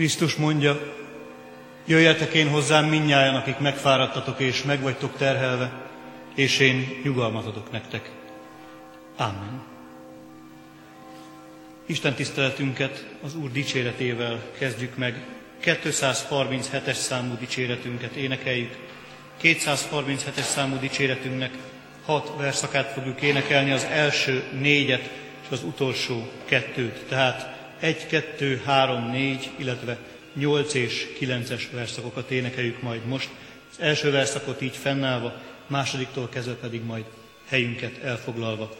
Krisztus mondja, jöjjetek én hozzám minnyáján, akik megfáradtatok és megvagytok terhelve, és én nyugalmat adok nektek. Amen. Isten tiszteletünket az Úr dicséretével kezdjük meg. 237-es számú dicséretünket énekeljük. 237-es számú dicséretünknek hat verszakát fogjuk énekelni, az első négyet és az utolsó kettőt. Tehát 1, 2, 3, 4, illetve 8 és 9-es verszakokat énekeljük majd most. Az első verszakot így fennállva, másodiktól kezdve pedig majd helyünket elfoglalva.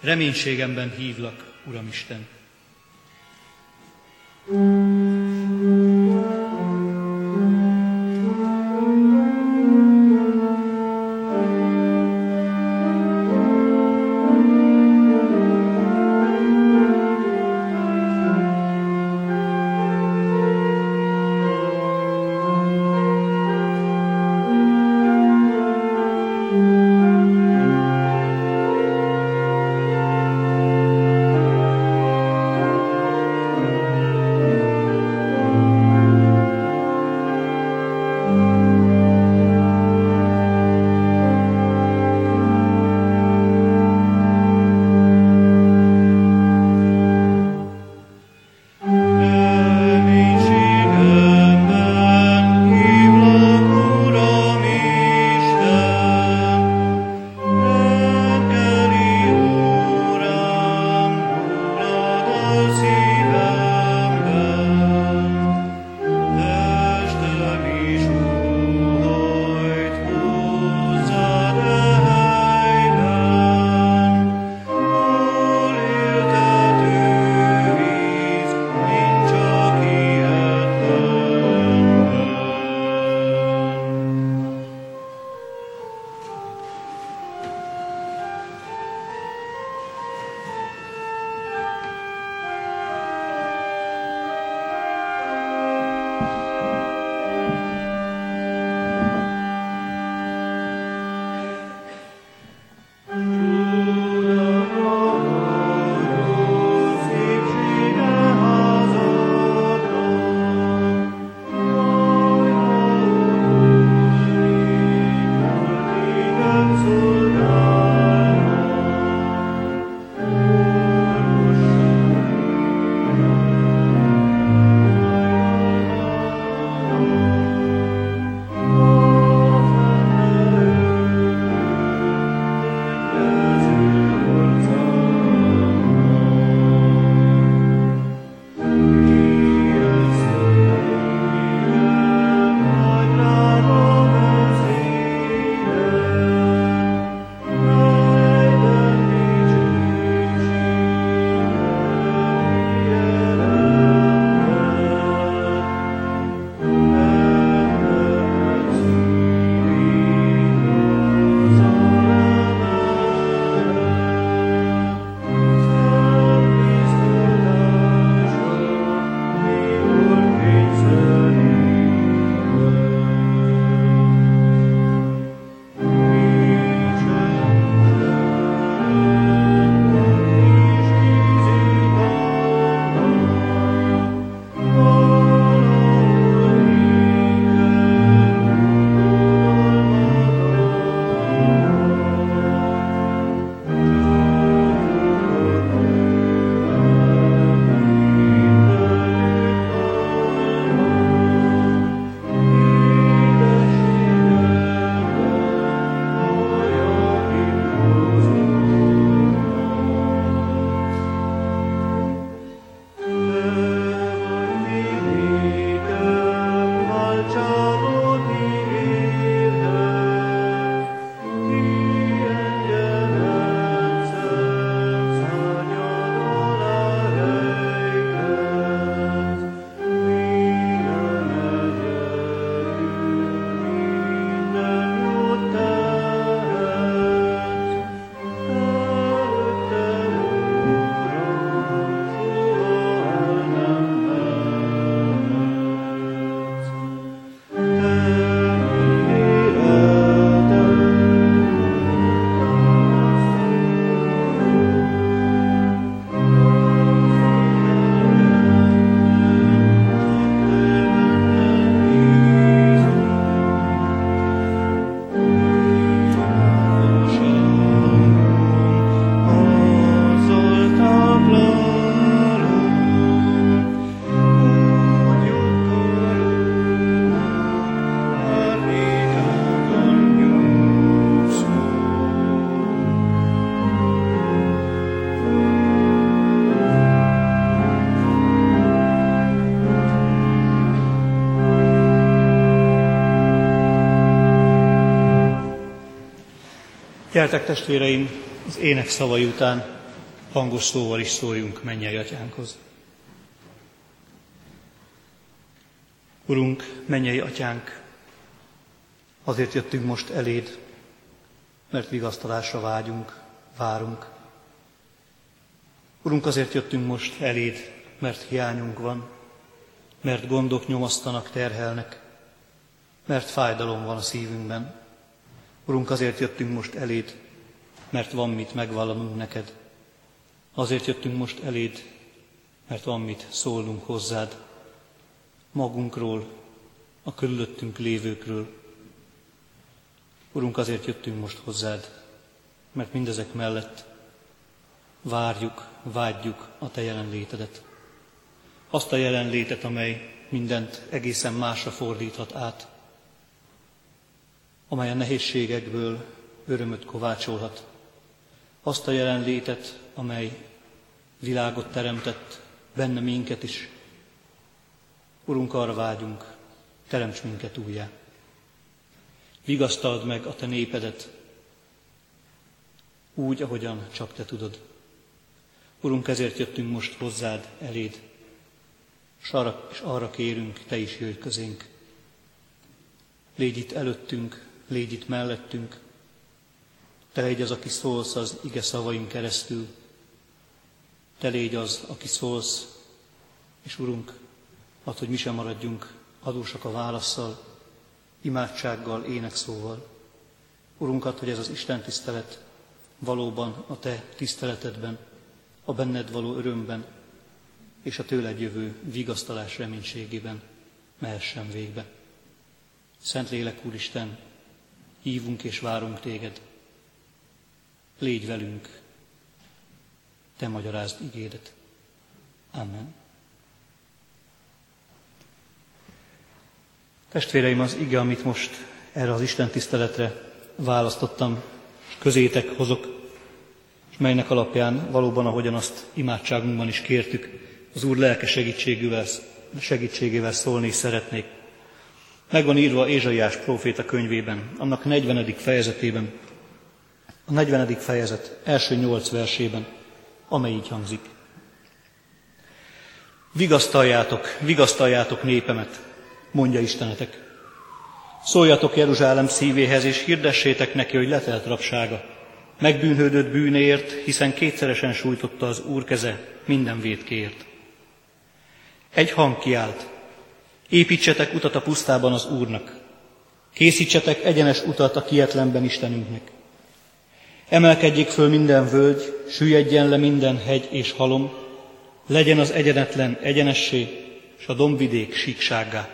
Reménységemben hívlak, Uramisten. Gyertek testvéreim, az ének szavai után hangos szóval is szóljunk mennyei atyánkhoz. Urunk, mennyei atyánk, azért jöttünk most eléd, mert vigasztalásra vágyunk, várunk. Urunk, azért jöttünk most eléd, mert hiányunk van, mert gondok nyomasztanak, terhelnek, mert fájdalom van a szívünkben. Urunk, azért jöttünk most eléd, mert van mit megvallanunk neked. Azért jöttünk most eléd, mert van mit szólnunk hozzád, magunkról, a körülöttünk lévőkről. Urunk, azért jöttünk most hozzád, mert mindezek mellett várjuk, vágyjuk a Te jelenlétedet. Azt a jelenlétet, amely mindent egészen másra fordíthat át, amely a nehézségekből örömöt kovácsolhat. Azt a jelenlétet, amely világot teremtett, benne minket is. Urunk, arra vágyunk, teremts minket újjá. Vigasztald meg a Te népedet, úgy, ahogyan csak Te tudod. Urunk, ezért jöttünk most hozzád, eléd, és arra, és arra kérünk, Te is jöjj közénk. Légy itt előttünk, légy itt mellettünk, Te légy az, aki szólsz az ige szavaink keresztül, Te légy az, aki szólsz, és Urunk, add, hogy mi sem maradjunk adósak a válaszsal, imádsággal, énekszóval. Urunk, add, hogy ez az Isten tisztelet valóban a Te tiszteletedben, a benned való örömben és a tőled jövő vigasztalás reménységében mehessen végbe. Szent Lélek Úristen, hívunk és várunk téged. Légy velünk, te magyarázd igédet. Amen. Testvéreim, az ige, amit most erre az Isten tiszteletre választottam, és közétek hozok, és melynek alapján valóban, ahogyan azt imádságunkban is kértük, az Úr lelke segítségével, segítségével szólni szeretnék. Meg van írva Ézsaiás próféta könyvében, annak 40. fejezetében, a 40. fejezet első nyolc versében, amely így hangzik. Vigasztaljátok, vigasztaljátok népemet, mondja Istenetek. Szóljatok Jeruzsálem szívéhez, és hirdessétek neki, hogy letelt rabsága. Megbűnhődött bűnéért, hiszen kétszeresen sújtotta az Úr keze minden védkért. Egy hang kiált. Építsetek utat a pusztában az Úrnak. Készítsetek egyenes utat a kietlenben Istenünknek. Emelkedjék föl minden völgy, süllyedjen le minden hegy és halom, legyen az egyenetlen egyenessé, és a dombvidék síksággá.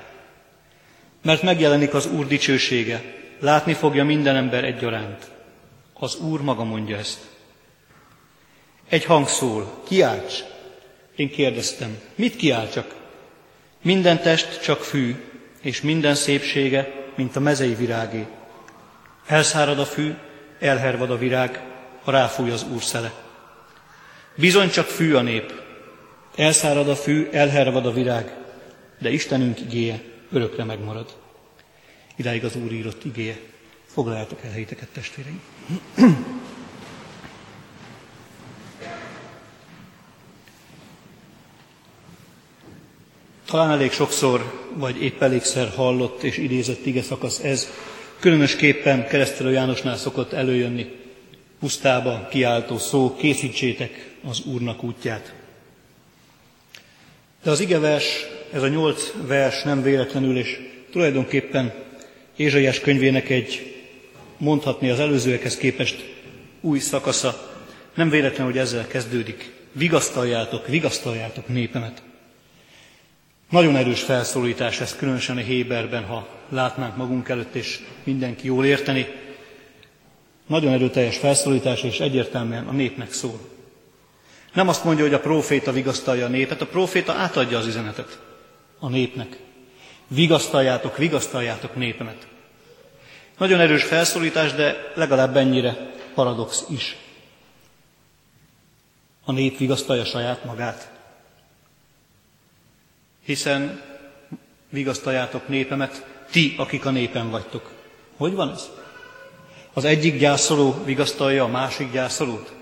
Mert megjelenik az Úr dicsősége, látni fogja minden ember egyaránt. Az Úr maga mondja ezt. Egy hang szól, kiálts! Én kérdeztem, mit kiáltsak? Minden test csak fű, és minden szépsége, mint a mezei virágé. Elszárad a fű, elhervad a virág, ha ráfúj az Úr szele. Bizony csak fű a nép, elszárad a fű, elhervad a virág, de Istenünk igéje örökre megmarad. Idáig az Úr írott igéje. Foglaljátok el helyiteket, testvéreim. Talán elég sokszor, vagy épp elégszer hallott és idézett ige szakasz ez, különösképpen keresztelő Jánosnál szokott előjönni, pusztába kiáltó szó, készítsétek az Úrnak útját. De az igevers, ez a nyolc vers nem véletlenül, és tulajdonképpen Ézsaiás könyvének egy, mondhatni az előzőekhez képest új szakasza, nem véletlen, hogy ezzel kezdődik. Vigasztaljátok, vigasztaljátok népemet. Nagyon erős felszólítás ez, különösen a Héberben, ha látnánk magunk előtt, és mindenki jól érteni. Nagyon erőteljes felszólítás, és egyértelműen a népnek szól. Nem azt mondja, hogy a próféta vigasztalja a népet, a próféta átadja az üzenetet a népnek. Vigasztaljátok, vigasztaljátok népemet. Nagyon erős felszólítás, de legalább ennyire paradox is. A nép vigasztalja saját magát hiszen vigasztaljátok népemet, ti, akik a népen vagytok. Hogy van ez? Az egyik gyászoló vigasztalja a másik gyászolót?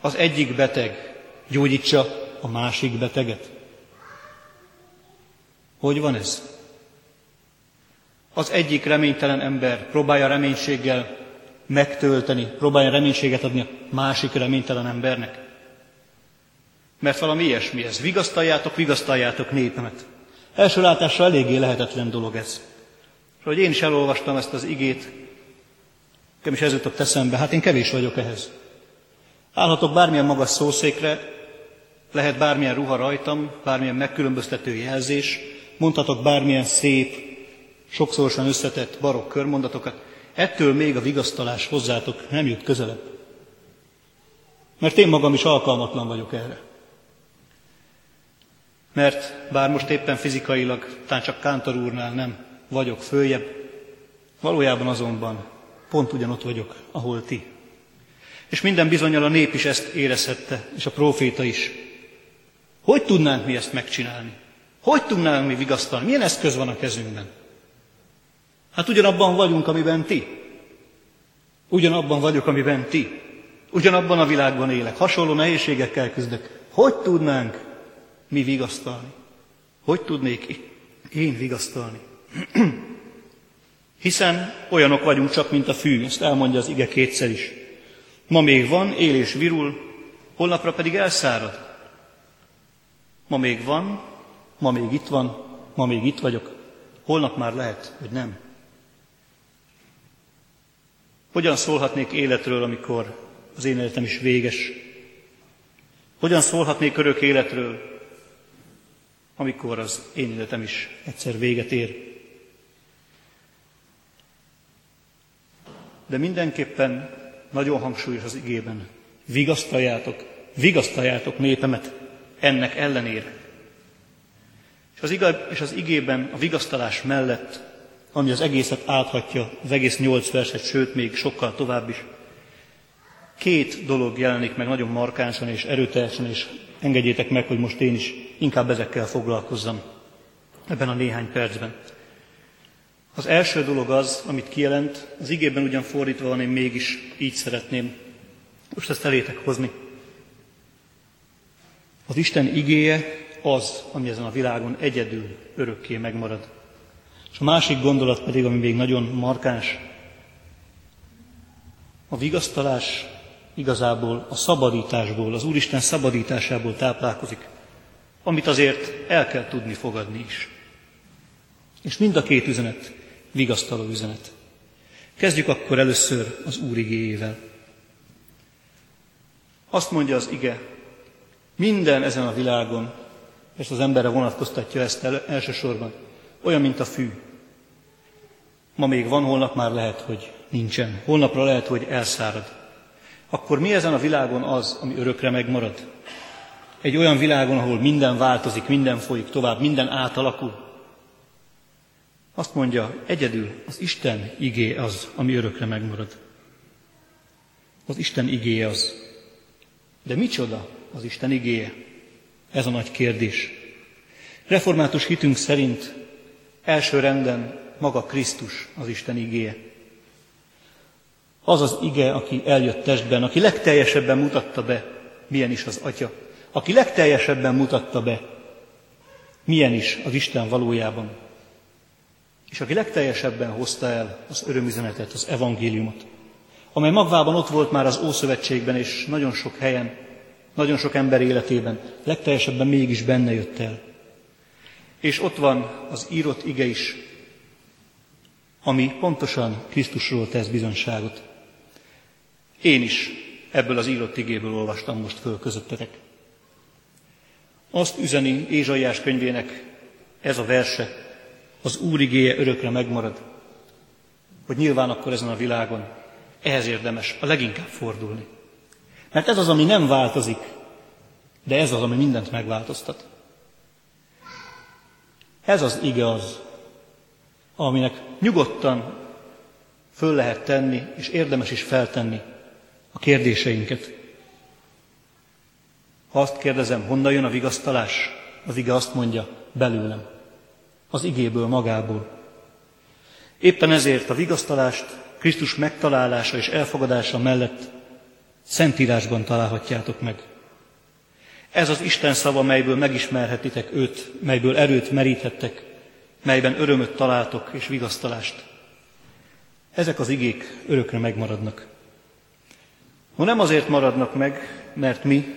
Az egyik beteg gyógyítsa a másik beteget? Hogy van ez? Az egyik reménytelen ember próbálja reménységgel megtölteni, próbálja reménységet adni a másik reménytelen embernek. Mert valami ilyesmi ez. Vigasztaljátok, vigasztaljátok népemet. Első látásra eléggé lehetetlen dolog ez. És hogy én is elolvastam ezt az igét, nekem is ez jutott eszembe, hát én kevés vagyok ehhez. Állhatok bármilyen magas szószékre, lehet bármilyen ruha rajtam, bármilyen megkülönböztető jelzés, mondhatok bármilyen szép, sokszorosan összetett barokk körmondatokat, ettől még a vigasztalás hozzátok nem jut közelebb. Mert én magam is alkalmatlan vagyok erre. Mert bár most éppen fizikailag, talán csak Kántor úrnál nem vagyok följebb, valójában azonban pont ugyanott vagyok, ahol ti. És minden bizonyal a nép is ezt érezhette, és a próféta is. Hogy tudnánk mi ezt megcsinálni? Hogy tudnánk mi vigasztalni? Milyen eszköz van a kezünkben? Hát ugyanabban vagyunk, amiben ti. Ugyanabban vagyok, amiben ti. Ugyanabban a világban élek. Hasonló nehézségekkel küzdök. Hogy tudnánk mi vigasztalni? Hogy tudnék én vigasztalni? Hiszen olyanok vagyunk csak, mint a fű, ezt elmondja az ige kétszer is. Ma még van, él és virul, holnapra pedig elszárad. Ma még van, ma még itt van, ma még itt vagyok, holnap már lehet, hogy nem. Hogyan szólhatnék életről, amikor az én életem is véges? Hogyan szólhatnék örök életről, amikor az én életem is egyszer véget ér? De mindenképpen nagyon hangsúlyos az igében. Vigasztaljátok, vigasztaljátok népemet ennek ellenére. És az, igaz, és az igében a vigasztalás mellett ami az egészet áthatja, az egész nyolc verset, sőt még sokkal tovább is. Két dolog jelenik meg nagyon markánsan és erőteljesen, és engedjétek meg, hogy most én is inkább ezekkel foglalkozzam ebben a néhány percben. Az első dolog az, amit kijelent, az igében ugyan fordítva van, én mégis így szeretném most ezt elétek hozni. Az Isten igéje az, ami ezen a világon egyedül örökké megmarad. És a másik gondolat pedig, ami még nagyon markáns, a vigasztalás igazából a szabadításból, az Úristen szabadításából táplálkozik, amit azért el kell tudni fogadni is. És mind a két üzenet vigasztaló üzenet. Kezdjük akkor először az Úr igéjével. Azt mondja az ige, minden ezen a világon, és az emberre vonatkoztatja ezt el, elsősorban, olyan, mint a fű. Ma még van, holnap már lehet, hogy nincsen. Holnapra lehet, hogy elszárad. Akkor mi ezen a világon az, ami örökre megmarad? Egy olyan világon, ahol minden változik, minden folyik tovább, minden átalakul. Azt mondja, egyedül az Isten igé az, ami örökre megmarad. Az Isten igéje az. De micsoda az Isten igéje? Ez a nagy kérdés. Református hitünk szerint Első renden maga Krisztus az Isten igéje. Az az ige, aki eljött testben, aki legteljesebben mutatta be, milyen is az Atya. Aki legteljesebben mutatta be, milyen is az Isten valójában. És aki legteljesebben hozta el az örömüzenetet, az evangéliumot, amely magvában ott volt már az Ószövetségben, és nagyon sok helyen, nagyon sok ember életében, legteljesebben mégis benne jött el. És ott van az írott ige is, ami pontosan Krisztusról tesz bizonyságot. Én is ebből az írott igéből olvastam most föl közöttetek. Azt üzeni Ézsaiás könyvének ez a verse, az Úr igéje örökre megmarad, hogy nyilván akkor ezen a világon ehhez érdemes a leginkább fordulni. Mert ez az, ami nem változik, de ez az, ami mindent megváltoztat. Ez az ige az, aminek nyugodtan föl lehet tenni, és érdemes is feltenni a kérdéseinket. Ha azt kérdezem, honnan jön a vigasztalás, az ige azt mondja, belőlem, az igéből magából. Éppen ezért a vigasztalást Krisztus megtalálása és elfogadása mellett Szentírásban találhatjátok meg. Ez az Isten szava, melyből megismerhetitek őt, melyből erőt meríthettek, melyben örömöt találtok és vigasztalást. Ezek az igék örökre megmaradnak. No nem azért maradnak meg, mert mi,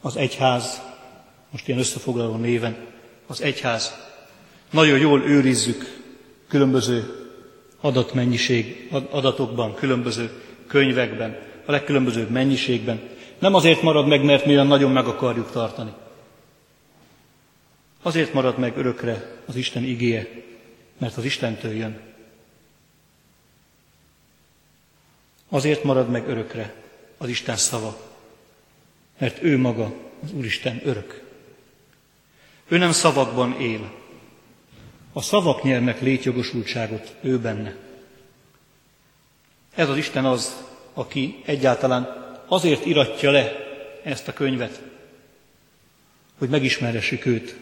az egyház, most ilyen összefoglaló néven, az egyház, nagyon jól őrizzük különböző adatmennyiség, adatokban, különböző könyvekben, a legkülönbözőbb mennyiségben. Nem azért marad meg, mert mi olyan nagyon meg akarjuk tartani. Azért marad meg örökre az Isten igéje, mert az Istentől jön. Azért marad meg örökre az Isten szava, mert ő maga, az Úristen örök. Ő nem szavakban él. A szavak nyernek létjogosultságot ő benne. Ez az Isten az, aki egyáltalán azért iratja le ezt a könyvet, hogy megismeressük őt,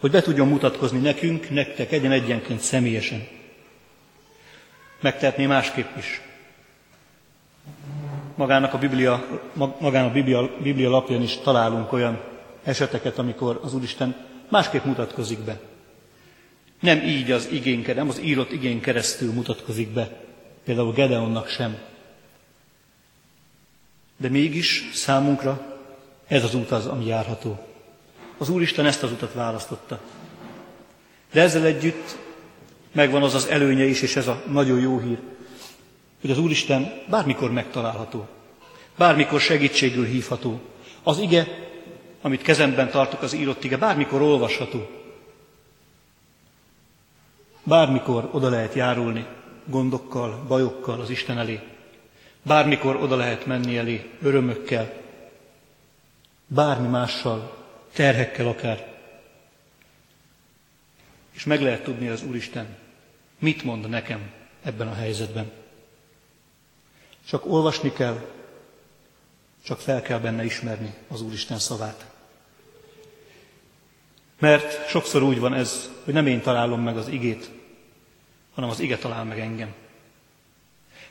hogy be tudjon mutatkozni nekünk, nektek egyen egyenként személyesen. Megtehetné másképp is. Magának a Biblia, magán a Biblia, Biblia lapján is találunk olyan eseteket, amikor az Úristen másképp mutatkozik be. Nem így az igénke, nem az írott igény keresztül mutatkozik be, például Gedeonnak sem. De mégis számunkra ez az út az, ami járható. Az Úristen ezt az utat választotta. De ezzel együtt megvan az az előnye is, és ez a nagyon jó hír, hogy az Úristen bármikor megtalálható, bármikor segítségül hívható. Az ige, amit kezemben tartok, az írott ige, bármikor olvasható. Bármikor oda lehet járulni gondokkal, bajokkal az Isten elé. Bármikor oda lehet menni elé örömökkel, bármi mással, terhekkel akár. És meg lehet tudni az Úristen, mit mond nekem ebben a helyzetben. Csak olvasni kell, csak fel kell benne ismerni az Úristen szavát. Mert sokszor úgy van ez, hogy nem én találom meg az igét, hanem az ige talál meg engem.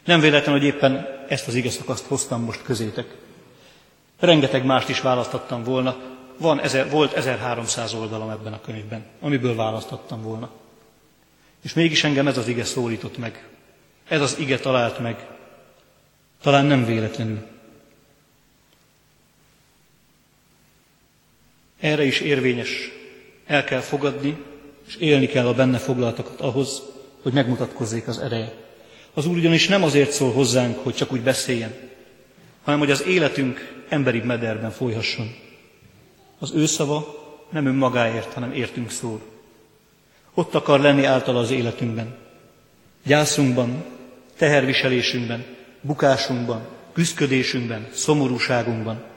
Nem véletlen, hogy éppen ezt az ige szakaszt hoztam most közétek. Rengeteg mást is választottam volna, van ezer, volt 1300 oldalam ebben a könyvben, amiből választottam volna. És mégis engem ez az ige szólított meg. Ez az ige talált meg. Talán nem véletlenül. Erre is érvényes. El kell fogadni, és élni kell a benne foglaltakat ahhoz, hogy megmutatkozzék az ereje. Az Úr ugyanis nem azért szól hozzánk, hogy csak úgy beszéljen, hanem hogy az életünk emberi mederben folyhasson. Az ő szava nem önmagáért, hanem értünk szól. Ott akar lenni által az életünkben. Gyászunkban, teherviselésünkben, bukásunkban, küzdködésünkben, szomorúságunkban.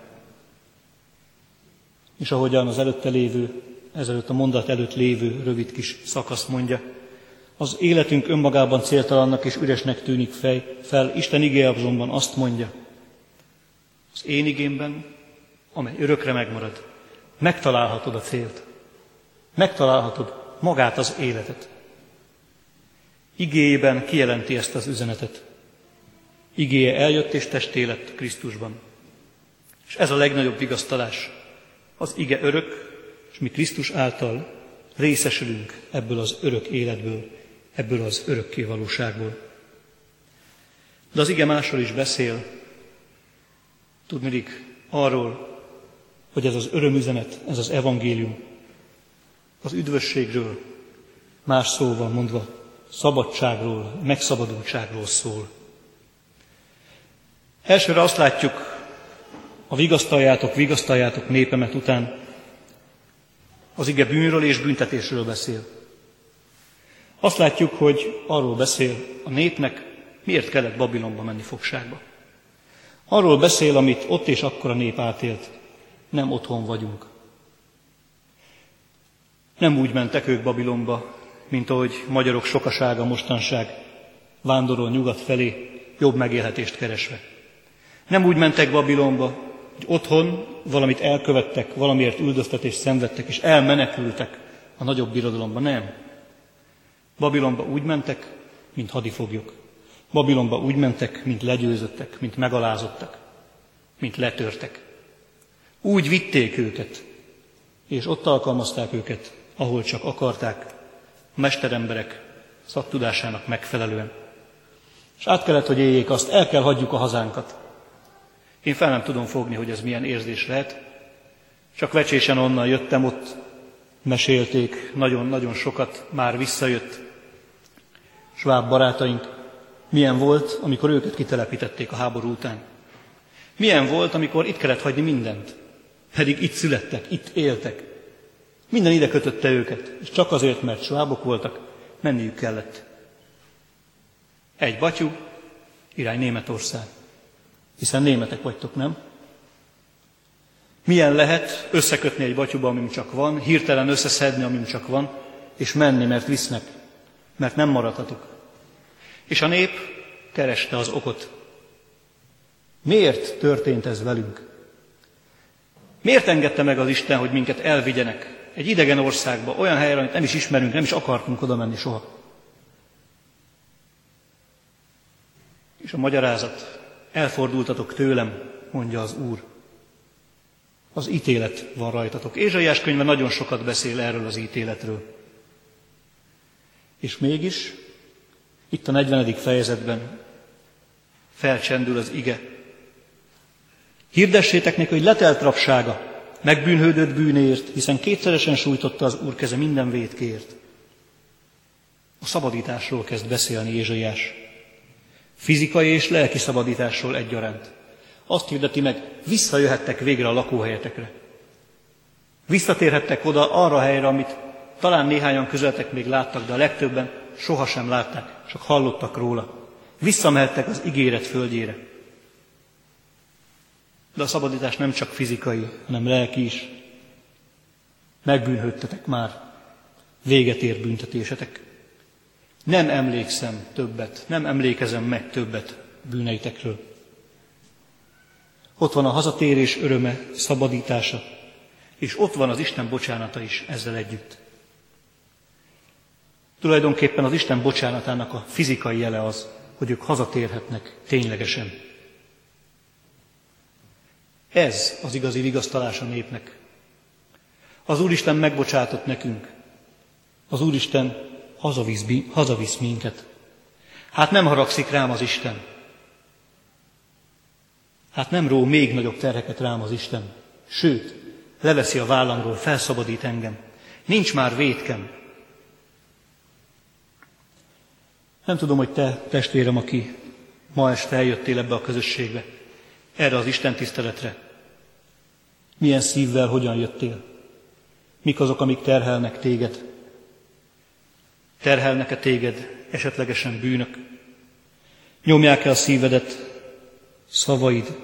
És ahogyan az előtte lévő, ezelőtt a mondat előtt lévő rövid kis szakasz mondja, az életünk önmagában céltalannak és üresnek tűnik fej, fel, Isten igéje azonban azt mondja, az én igémben, amely örökre megmarad, megtalálhatod a célt, megtalálhatod magát az életet. Igéjében kijelenti ezt az üzenetet. Igéje eljött és testé lett Krisztusban. És ez a legnagyobb vigasztalás. Az ige örök, és mi Krisztus által részesülünk ebből az örök életből, ebből az örökké valóságból. De az ige másról is beszél. Tudnék arról, hogy ez az örömüzenet, ez az evangélium az üdvösségről, más szóval mondva, szabadságról, megszabadultságról szól. Elsőre azt látjuk, a vigasztaljátok, vigasztaljátok népemet után, az ige bűnről és büntetésről beszél. Azt látjuk, hogy arról beszél a népnek, miért kellett Babilonba menni fogságba. Arról beszél, amit ott és akkor a nép átélt. Nem otthon vagyunk. Nem úgy mentek ők Babilonba, mint ahogy magyarok sokasága mostanság vándorol nyugat felé, jobb megélhetést keresve. Nem úgy mentek Babilonba, otthon valamit elkövettek, valamiért üldöztetést szenvedtek, és elmenekültek a nagyobb birodalomba. Nem. Babilonba úgy mentek, mint hadifoglyok. Babilonba úgy mentek, mint legyőzöttek, mint megalázottak, mint letörtek. Úgy vitték őket, és ott alkalmazták őket, ahol csak akarták, a mesteremberek szaktudásának megfelelően. És át kellett, hogy éljék azt, el kell hagyjuk a hazánkat. Én fel nem tudom fogni, hogy ez milyen érzés lehet. Csak vecsésen onnan jöttem, ott mesélték nagyon-nagyon sokat, már visszajött sváb barátaink. Milyen volt, amikor őket kitelepítették a háború után. Milyen volt, amikor itt kellett hagyni mindent. Pedig itt születtek, itt éltek. Minden ide kötötte őket, és csak azért, mert svábok voltak, menniük kellett. Egy batyú, irány Németország. Hiszen németek vagytok, nem? Milyen lehet összekötni egy batyuba, amim csak van, hirtelen összeszedni, amim csak van, és menni, mert visznek, mert nem maradhatok. És a nép kereste az okot. Miért történt ez velünk? Miért engedte meg az Isten, hogy minket elvigyenek egy idegen országba, olyan helyre, amit nem is ismerünk, nem is akartunk oda menni soha? És a magyarázat, elfordultatok tőlem, mondja az Úr. Az ítélet van rajtatok. Ézsaiás könyve nagyon sokat beszél erről az ítéletről. És mégis, itt a 40. fejezetben felcsendül az ige. Hirdessétek neki, hogy letelt rapsága, megbűnhődött bűnért, hiszen kétszeresen sújtotta az Úr keze minden vétkért. A szabadításról kezd beszélni Ézsaiás. Fizikai és lelki szabadításról egyaránt. Azt hirdeti meg, visszajöhettek végre a lakóhelyetekre. Visszatérhettek oda arra a helyre, amit talán néhányan közöltek még láttak, de a legtöbben sohasem látták, csak hallottak róla. Visszamehettek az ígéret földjére. De a szabadítás nem csak fizikai, hanem lelki is. Megbűnhődtetek már, véget ér büntetésetek. Nem emlékszem többet, nem emlékezem meg többet bűneitekről. Ott van a hazatérés öröme, szabadítása, és ott van az Isten bocsánata is ezzel együtt. Tulajdonképpen az Isten bocsánatának a fizikai jele az, hogy ők hazatérhetnek ténylegesen. Ez az igazi vigasztalás a népnek. Az Úristen megbocsátott nekünk. Az Úristen hazavisz, hazavisz minket. Hát nem haragszik rám az Isten. Hát nem ró még nagyobb terheket rám az Isten. Sőt, leveszi a vállamról, felszabadít engem. Nincs már vétkem. Nem tudom, hogy te, testvérem, aki ma este eljöttél ebbe a közösségbe, erre az Isten tiszteletre. Milyen szívvel, hogyan jöttél? Mik azok, amik terhelnek téged? Terhelnek-e téged esetlegesen bűnök? Nyomják el szívedet szavaid,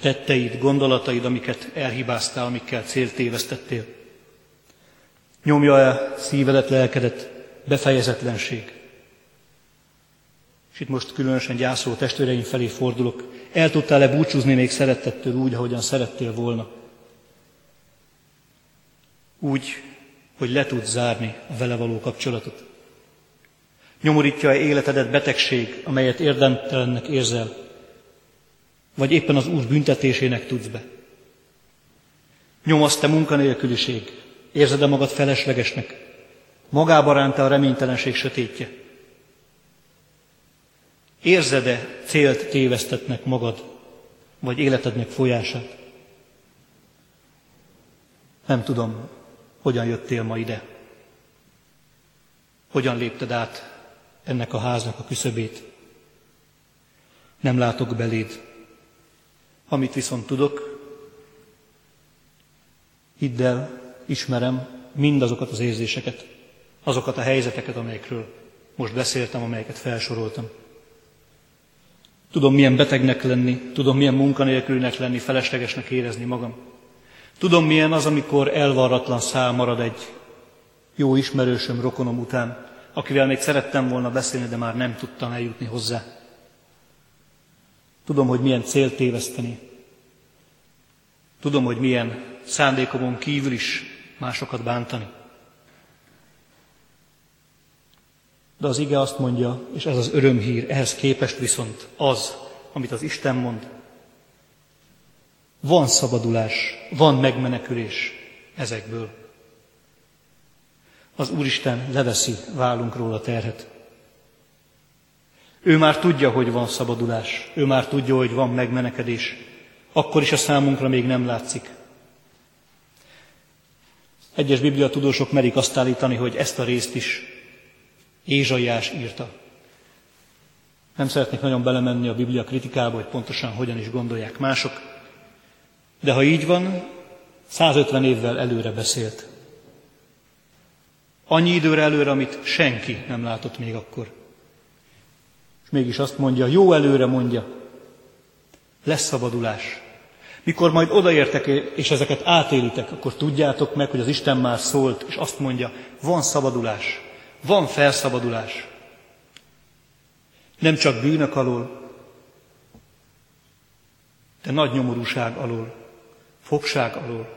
tetteid, gondolataid, amiket elhibáztál, amikkel célt tévesztettél? Nyomja el szívedet, lelkedet befejezetlenség? És itt most különösen gyászoló testvéreim felé fordulok. El tudtál-e búcsúzni még szerettettől úgy, ahogyan szerettél volna? Úgy, hogy le tudsz zárni a vele való kapcsolatot. Nyomorítja-e életedet betegség, amelyet érdemtelennek érzel? Vagy éppen az Úr büntetésének tudsz be? Nyomaszt te munkanélküliség? Érzed-e magad feleslegesnek? Magába ránta a reménytelenség sötétje? Érzed-e célt tévesztetnek magad, vagy életednek folyását? Nem tudom, hogyan jöttél ma ide. Hogyan lépted át ennek a háznak a küszöbét. Nem látok beléd. Amit viszont tudok, hidd el, ismerem mindazokat az érzéseket, azokat a helyzeteket, amelyekről most beszéltem, amelyeket felsoroltam. Tudom, milyen betegnek lenni, tudom, milyen munkanélkülnek lenni, feleslegesnek érezni magam. Tudom, milyen az, amikor elvarratlan szál marad egy jó ismerősöm, rokonom után, akivel még szerettem volna beszélni, de már nem tudtam eljutni hozzá. Tudom, hogy milyen célt téveszteni. Tudom, hogy milyen szándékomon kívül is másokat bántani. De az ige azt mondja, és ez az örömhír, ehhez képest viszont az, amit az Isten mond, van szabadulás, van megmenekülés ezekből. Az Úristen leveszi vállunkról a terhet. Ő már tudja, hogy van szabadulás, ő már tudja, hogy van megmenekedés, akkor is a számunkra még nem látszik. Egyes bibliatudósok merik azt állítani, hogy ezt a részt is Ézsaiás írta. Nem szeretnék nagyon belemenni a Biblia kritikába, hogy pontosan hogyan is gondolják mások, de ha így van, 150 évvel előre beszélt. Annyi időre előre, amit senki nem látott még akkor. És mégis azt mondja, jó előre mondja, lesz szabadulás. Mikor majd odaértek, és ezeket átélitek, akkor tudjátok meg, hogy az Isten már szólt, és azt mondja, van szabadulás, van felszabadulás. Nem csak bűnök alól, de nagy nyomorúság alól, fogság alól,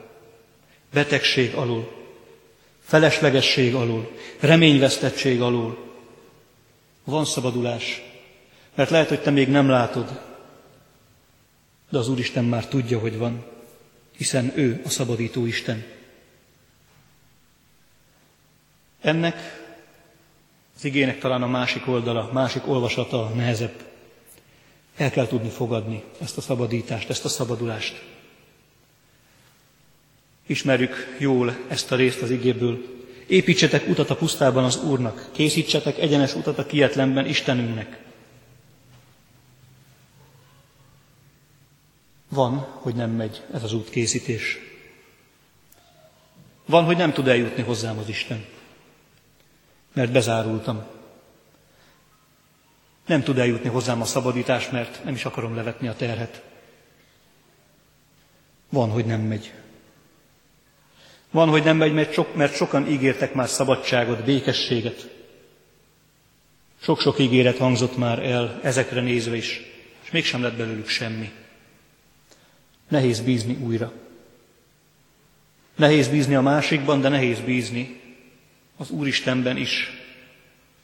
betegség alól, feleslegesség alól, reményvesztettség alól. Van szabadulás, mert lehet, hogy te még nem látod, de az Úristen már tudja, hogy van, hiszen ő a szabadító Isten. Ennek az igének talán a másik oldala, másik olvasata nehezebb. El kell tudni fogadni ezt a szabadítást, ezt a szabadulást. Ismerjük jól ezt a részt az igéből. Építsetek utat a pusztában az Úrnak, készítsetek egyenes utat a kietlenben Istenünknek. Van, hogy nem megy ez az útkészítés. Van, hogy nem tud eljutni hozzám az Isten, mert bezárultam. Nem tud eljutni hozzám a szabadítás, mert nem is akarom levetni a terhet. Van, hogy nem megy. Van, hogy nem megy, mert, sok, mert sokan ígértek már szabadságot, békességet. Sok-sok ígéret hangzott már el ezekre nézve is, és mégsem lett belőlük semmi. Nehéz bízni újra. Nehéz bízni a másikban, de nehéz bízni az Úristenben is.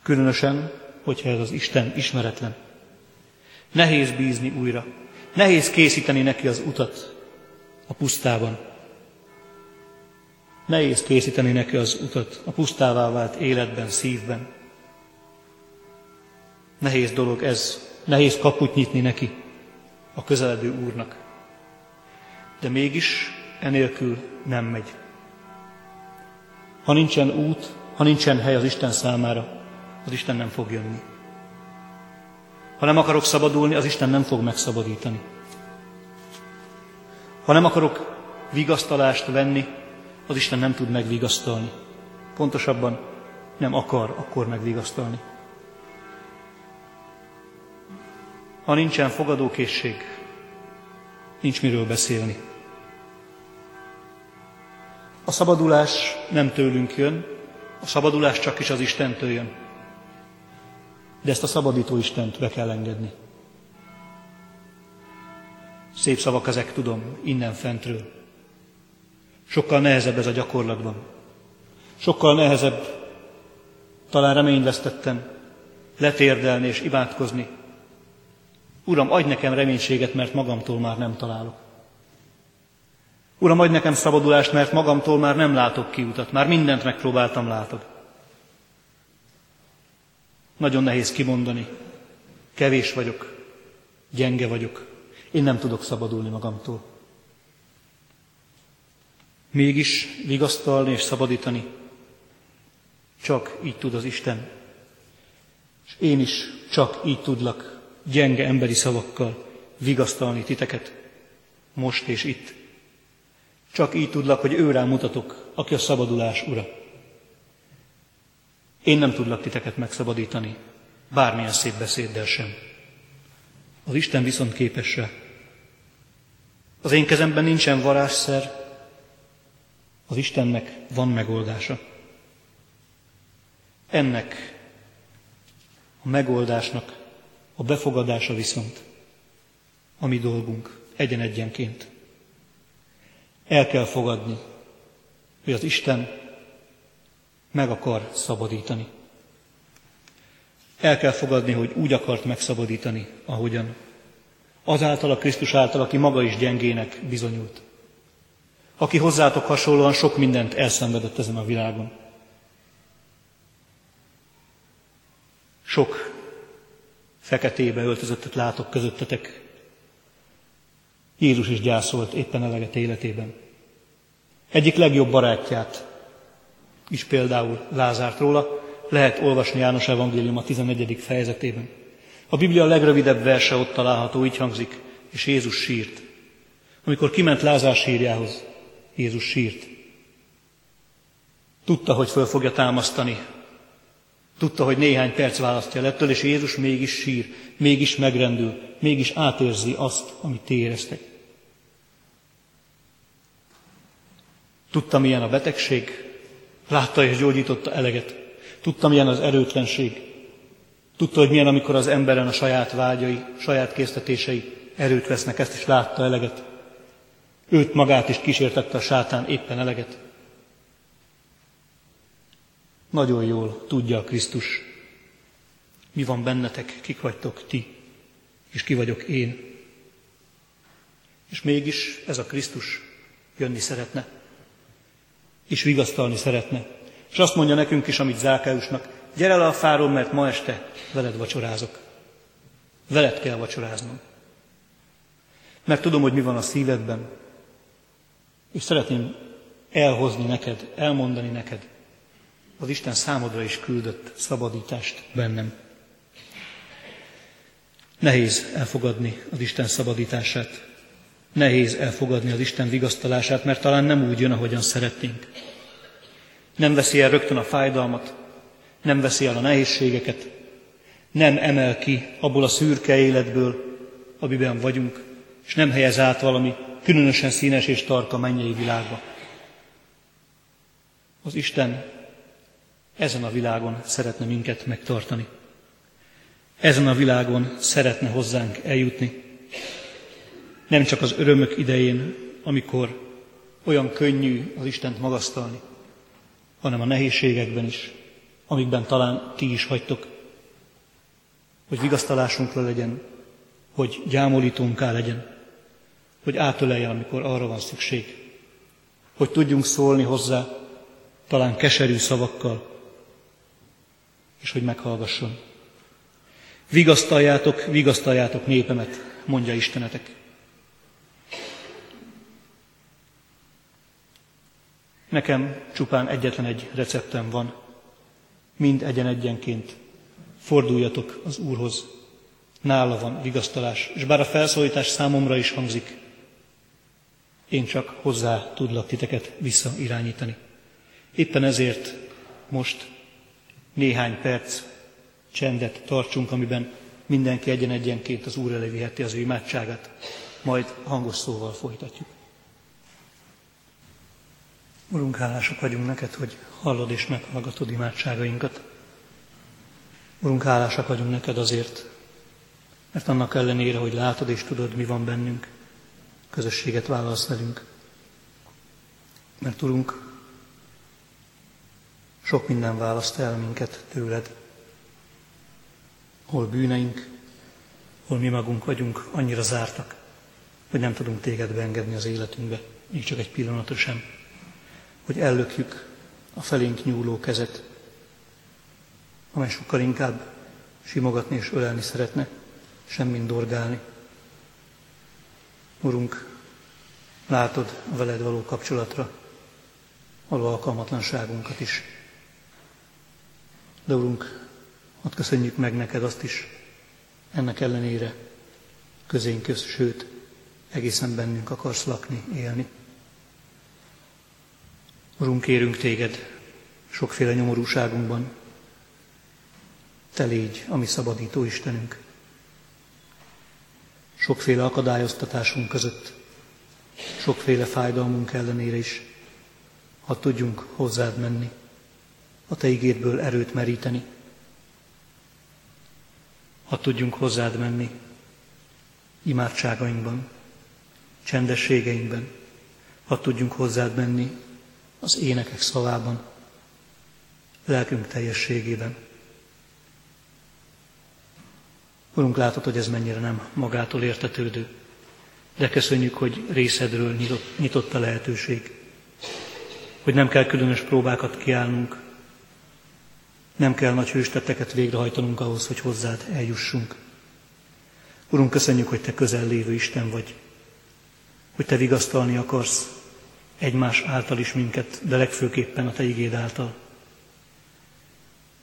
Különösen, hogyha ez az Isten ismeretlen. Nehéz bízni újra. Nehéz készíteni neki az utat a pusztában. Nehéz készíteni neki az utat a pusztává vált életben, szívben. Nehéz dolog ez, nehéz kaput nyitni neki, a közeledő Úrnak. De mégis enélkül nem megy. Ha nincsen út, ha nincsen hely az Isten számára, az Isten nem fog jönni. Ha nem akarok szabadulni, az Isten nem fog megszabadítani. Ha nem akarok vigasztalást venni, az Isten nem tud megvigasztalni. Pontosabban nem akar akkor megvigasztalni. Ha nincsen fogadókészség, nincs miről beszélni. A szabadulás nem tőlünk jön, a szabadulás csak is az Istentől jön. De ezt a szabadító Istent be kell engedni. Szép szavak ezek, tudom, innen fentről. Sokkal nehezebb ez a gyakorlatban. Sokkal nehezebb, talán reményvesztettem, letérdelni és imádkozni. Uram, adj nekem reménységet, mert magamtól már nem találok. Uram, adj nekem szabadulást, mert magamtól már nem látok kiutat, már mindent megpróbáltam, látod. Nagyon nehéz kimondani. Kevés vagyok, gyenge vagyok, én nem tudok szabadulni magamtól. Mégis vigasztalni és szabadítani csak így tud az Isten. És én is csak így tudlak gyenge emberi szavakkal vigasztalni titeket, most és itt. Csak így tudlak, hogy ő rá mutatok, aki a szabadulás ura. Én nem tudlak titeket megszabadítani, bármilyen szép beszéddel sem. Az Isten viszont képes rá. Az én kezemben nincsen varázsszer, az Istennek van megoldása. Ennek a megoldásnak a befogadása viszont a mi dolgunk egyen-egyenként. El kell fogadni, hogy az Isten meg akar szabadítani. El kell fogadni, hogy úgy akart megszabadítani, ahogyan. Azáltal a Krisztus által, aki maga is gyengének bizonyult. Aki hozzátok hasonlóan sok mindent elszenvedett ezen a világon. Sok feketébe öltözöttet látok közöttetek. Jézus is gyászolt éppen eleget életében. Egyik legjobb barátját is például Lázárt róla lehet olvasni János Evangélium a 11. fejezetében. A Biblia legrövidebb verse ott található, így hangzik, és Jézus sírt. Amikor kiment Lázár sírjához, Jézus sírt. Tudta, hogy föl fogja támasztani. Tudta, hogy néhány perc választja lettől, és Jézus mégis sír, mégis megrendül, mégis átérzi azt, amit ti éreztek. Tudta, milyen a betegség, látta és gyógyította eleget. Tudta, milyen az erőtlenség. Tudta, hogy milyen, amikor az emberen a saját vágyai, saját késztetései erőt vesznek, ezt is látta eleget. Őt magát is kísértette a sátán éppen eleget. Nagyon jól tudja a Krisztus, mi van bennetek, kik vagytok ti, és ki vagyok én. És mégis ez a Krisztus jönni szeretne, és vigasztalni szeretne. És azt mondja nekünk is, amit Zákáusnak, gyere le a fáról, mert ma este veled vacsorázok. Veled kell vacsoráznom. Mert tudom, hogy mi van a szívedben, és szeretném elhozni neked, elmondani neked az Isten számodra is küldött szabadítást bennem. Nehéz elfogadni az Isten szabadítását. Nehéz elfogadni az Isten vigasztalását, mert talán nem úgy jön, ahogyan szeretnénk. Nem veszi el rögtön a fájdalmat, nem veszi el a nehézségeket, nem emel ki abból a szürke életből, amiben vagyunk, és nem helyez át valami különösen színes és tarka mennyei világba. Az Isten ezen a világon szeretne minket megtartani. Ezen a világon szeretne hozzánk eljutni. Nem csak az örömök idején, amikor olyan könnyű az Istent magasztalni, hanem a nehézségekben is, amikben talán ti is hagytok, hogy vigasztalásunkra legyen, hogy gyámolítónká legyen, hogy átöleljen, amikor arra van szükség, hogy tudjunk szólni hozzá, talán keserű szavakkal, és hogy meghallgasson. Vigasztaljátok, vigasztaljátok népemet, mondja Istenetek. Nekem csupán egyetlen egy receptem van. Mind egyen-egyenként forduljatok az Úrhoz. Nála van vigasztalás, és bár a felszólítás számomra is hangzik, én csak hozzá tudlak titeket visszairányítani. Éppen ezért most néhány perc csendet tartsunk, amiben mindenki egyen-egyenként az Úr elé viheti az ő imádságát, majd hangos szóval folytatjuk. Urunk, hálásak vagyunk neked, hogy hallod és meghallgatod imádságainkat. Urunk, hálásak vagyunk neked azért, mert annak ellenére, hogy látod és tudod, mi van bennünk, közösséget válasz velünk. Mert Urunk, sok minden választ el minket tőled. Hol bűneink, hol mi magunk vagyunk annyira zártak, hogy nem tudunk téged beengedni az életünkbe, még csak egy pillanatra sem. Hogy ellökjük a felénk nyúló kezet, amely sokkal inkább simogatni és ölelni szeretne, sem dorgálni. Urunk, látod a veled való kapcsolatra való alkalmatlanságunkat is. De Urunk, hadd köszönjük meg neked azt is, ennek ellenére közénk köz, sőt, egészen bennünk akarsz lakni, élni. Urunk, kérünk téged sokféle nyomorúságunkban, te légy a mi szabadító Istenünk sokféle akadályoztatásunk között, sokféle fájdalmunk ellenére is, ha tudjunk hozzád menni, a Te ígédből erőt meríteni, ha tudjunk hozzád menni imádságainkban, csendességeinkben, ha tudjunk hozzád menni az énekek szavában, lelkünk teljességében. Urunk, látod, hogy ez mennyire nem magától értetődő, de köszönjük, hogy részedről nyitott, nyitott a lehetőség, hogy nem kell különös próbákat kiállnunk, nem kell nagy hőstetteket végrehajtanunk ahhoz, hogy hozzád eljussunk. Urunk, köszönjük, hogy Te közel lévő Isten vagy, hogy Te vigasztalni akarsz egymás által is minket, de legfőképpen a Te igéd által.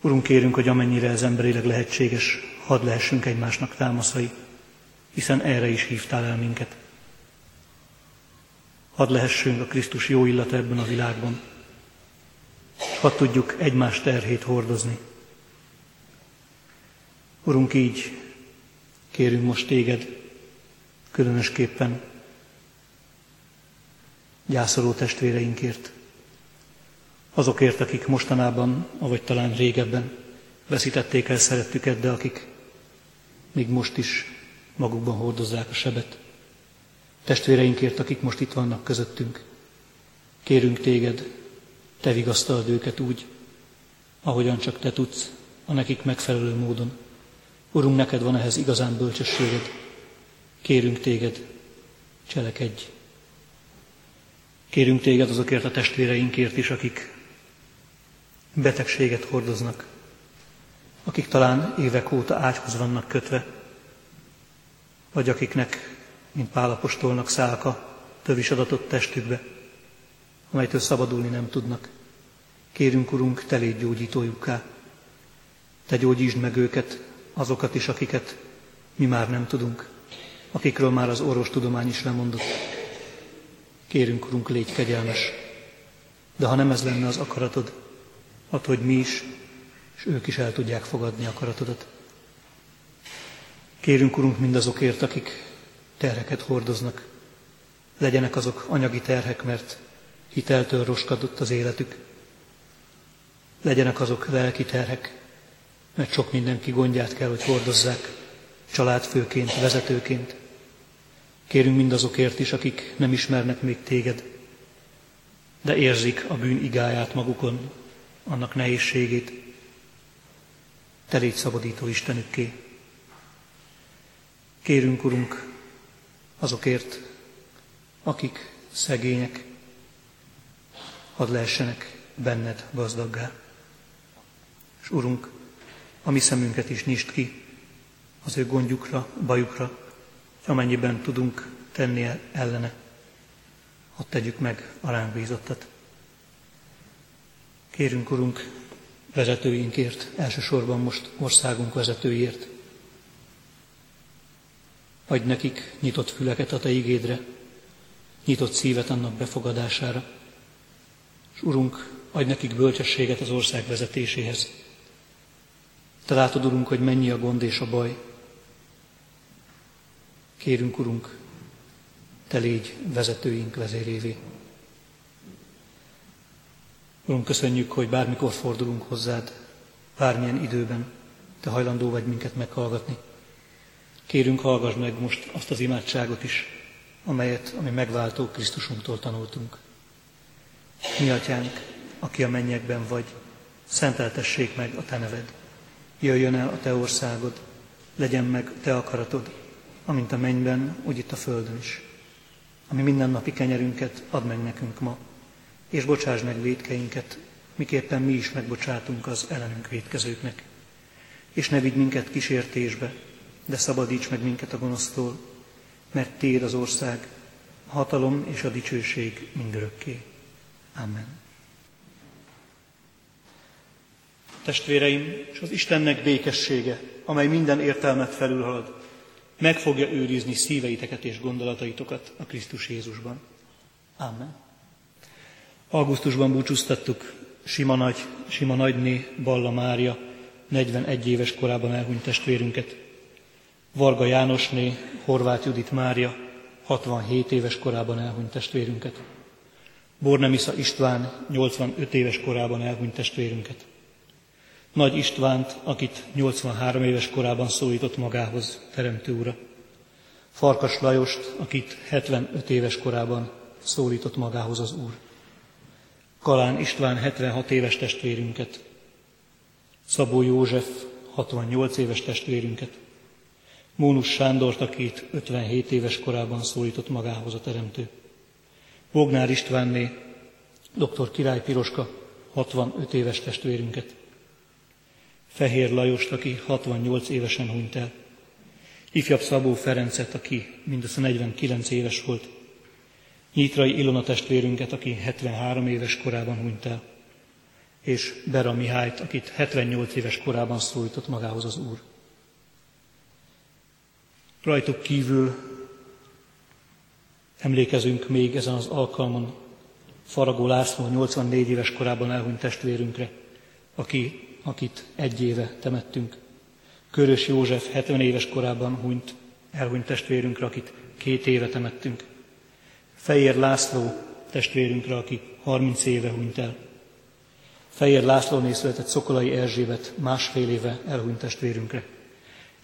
Urunk, kérünk, hogy amennyire ez emberileg lehetséges, hadd lehessünk egymásnak támaszai, hiszen erre is hívtál el minket. Hadd lehessünk a Krisztus jó illata ebben a világban, és hadd tudjuk egymás terhét hordozni. Urunk, így kérünk most téged, különösképpen gyászoló testvéreinkért, azokért, akik mostanában, avagy talán régebben veszítették el szerettüket, de akik még most is magukban hordozzák a sebet. Testvéreinkért, akik most itt vannak közöttünk, kérünk téged, te vigasztald őket úgy, ahogyan csak te tudsz, a nekik megfelelő módon. Urunk, neked van ehhez igazán bölcsességed. Kérünk téged, cselekedj. Kérünk téged azokért a testvéreinkért is, akik betegséget hordoznak, akik talán évek óta ágyhoz vannak kötve, vagy akiknek, mint Pálapostolnak szálka, tövis adatott testükbe, amelytől szabadulni nem tudnak. Kérünk, Urunk, te légy gyógyítójukká. Te gyógyítsd meg őket, azokat is, akiket mi már nem tudunk, akikről már az orvostudomány is lemondott. Kérünk, Urunk, légy kegyelmes. De ha nem ez lenne az akaratod, attól, hogy mi is, és ők is el tudják fogadni akaratodat. Kérünk, Urunk, mindazokért, akik terheket hordoznak. Legyenek azok anyagi terhek, mert hiteltől roskadott az életük. Legyenek azok lelki terhek, mert sok mindenki gondját kell, hogy hordozzák, családfőként, vezetőként. Kérünk mindazokért is, akik nem ismernek még téged, de érzik a bűn igáját magukon, annak nehézségét. Te légy szabadító Istenükké. Kérünk, Urunk, azokért, akik szegények, hadd lehessenek benned gazdaggá. És Urunk, a mi szemünket is nyisd ki az ő gondjukra, bajukra, és amennyiben tudunk tenni ellene, hadd tegyük meg a ránk bízottat. Kérünk, Urunk, vezetőinkért, elsősorban most országunk vezetőiért. Adj nekik nyitott füleket a Te igédre, nyitott szívet annak befogadására. És Urunk, adj nekik bölcsességet az ország vezetéséhez. Te látod, Urunk, hogy mennyi a gond és a baj. Kérünk, Urunk, Te légy vezetőink vezérévé. Urunk, köszönjük, hogy bármikor fordulunk hozzád, bármilyen időben, Te hajlandó vagy minket meghallgatni. Kérünk, hallgass meg most azt az imádságot is, amelyet, ami megváltó Krisztusunktól tanultunk. Mi atyánk, aki a mennyekben vagy, szenteltessék meg a Te neved. Jöjjön el a Te országod, legyen meg Te akaratod, amint a mennyben, úgy itt a földön is. Ami mindennapi kenyerünket add meg nekünk ma, és bocsáss meg védkeinket, miképpen mi is megbocsátunk az ellenünk védkezőknek. És ne vigy minket kísértésbe, de szabadíts meg minket a gonosztól, mert Téd az ország, a hatalom és a dicsőség mindörökké. Amen. Testvéreim, és az Istennek békessége, amely minden értelmet felülhalad, meg fogja őrizni szíveiteket és gondolataitokat a Krisztus Jézusban. Amen. Augusztusban búcsúztattuk Sima, nagy, Sima nagyné Balla Mária 41 éves korában elhunyt testvérünket. Varga Jánosné Horváth Judit Mária 67 éves korában elhunyt testvérünket. Bornemisza István 85 éves korában elhunyt testvérünket. Nagy Istvánt, akit 83 éves korában szólított magához Teremtő Ura. Farkas Lajost, akit 75 éves korában szólított magához az Úr. Kalán István 76 éves testvérünket, Szabó József 68 éves testvérünket, Mónus Sándort, akit 57 éves korában szólított magához a Teremtő. Bognár Istvánné, dr. Király Piroska, 65 éves testvérünket. Fehér Lajost, aki 68 évesen hunyt el. Ifjabb Szabó Ferencet, aki mindössze 49 éves volt. Nyitrai Ilona testvérünket, aki 73 éves korában hunyt el. És Bera Mihályt, akit 78 éves korában szólított magához az Úr. Rajtuk kívül emlékezünk még ezen az alkalmon Faragó László 84 éves korában elhunyt testvérünkre, aki, akit egy éve temettünk. Körös József 70 éves korában hunyt, elhunyt testvérünkre, akit két éve temettünk. Fejér László testvérünkre, aki 30 éve hunyt el. Fejér Lászlóné született Szokolai Erzsébet másfél éve elhunyt testvérünkre.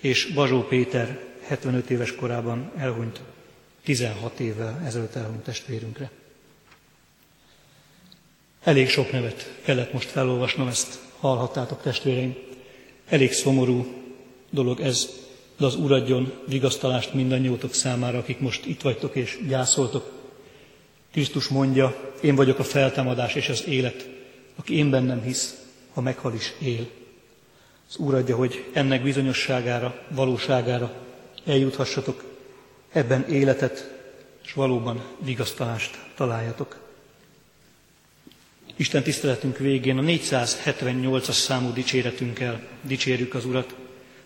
És Bazsó Péter 75 éves korában elhunyt, 16 évvel ezelőtt elhunyt testvérünkre. Elég sok nevet kellett most felolvasnom, ezt hallhattátok testvéreim. Elég szomorú dolog ez, de az Úr adjon vigasztalást mindannyiótok számára, akik most itt vagytok és gyászoltok. Krisztus mondja, én vagyok a feltámadás és az élet. Aki én bennem hisz, ha meghal is él. Az Úr adja, hogy ennek bizonyosságára, valóságára eljuthassatok, ebben életet, és valóban vigasztalást találjatok. Isten tiszteletünk végén a 478-as számú dicséretünkkel dicsérjük az Urat,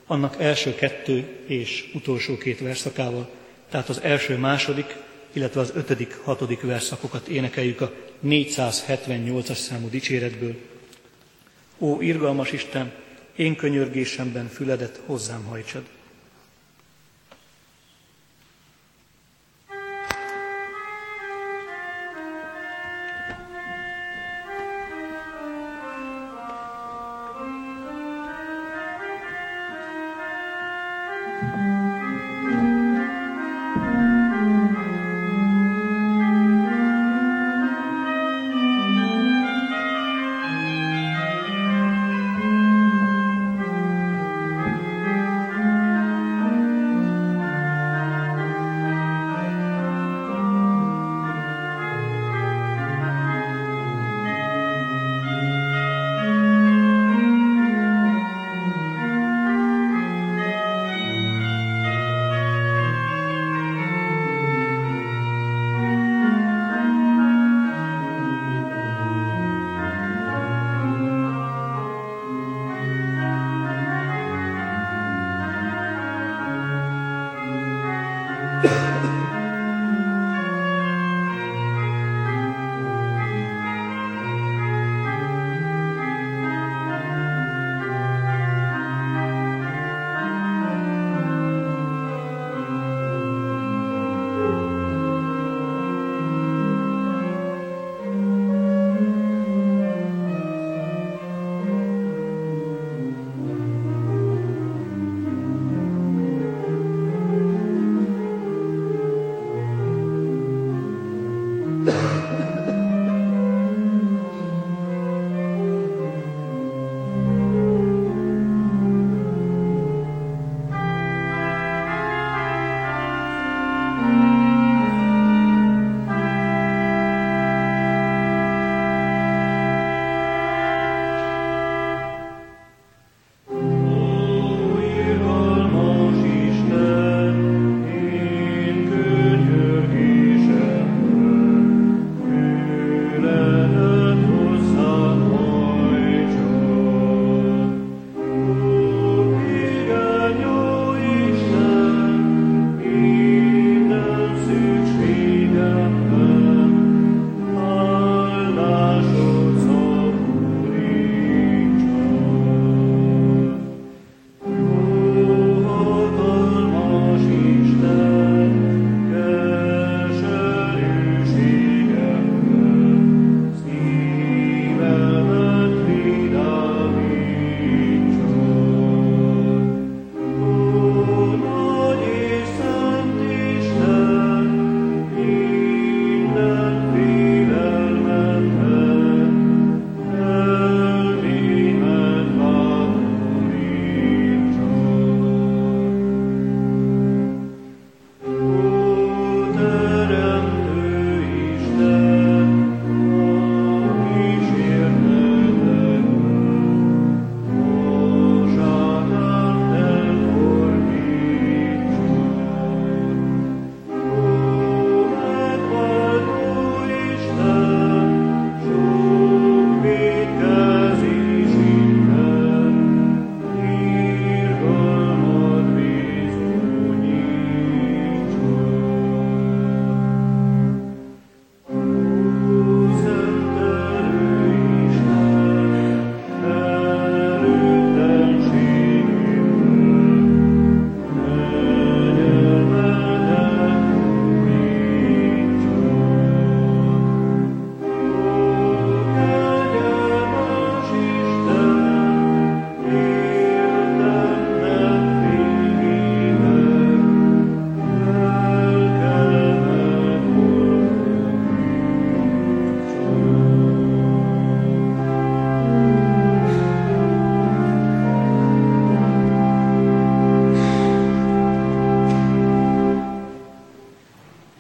annak első kettő és utolsó két verszakával, tehát az első, második, illetve az ötödik, hatodik verszakokat énekeljük a 478-as számú dicséretből. Ó, irgalmas Isten, én könyörgésemben füledet hozzám hajtsad.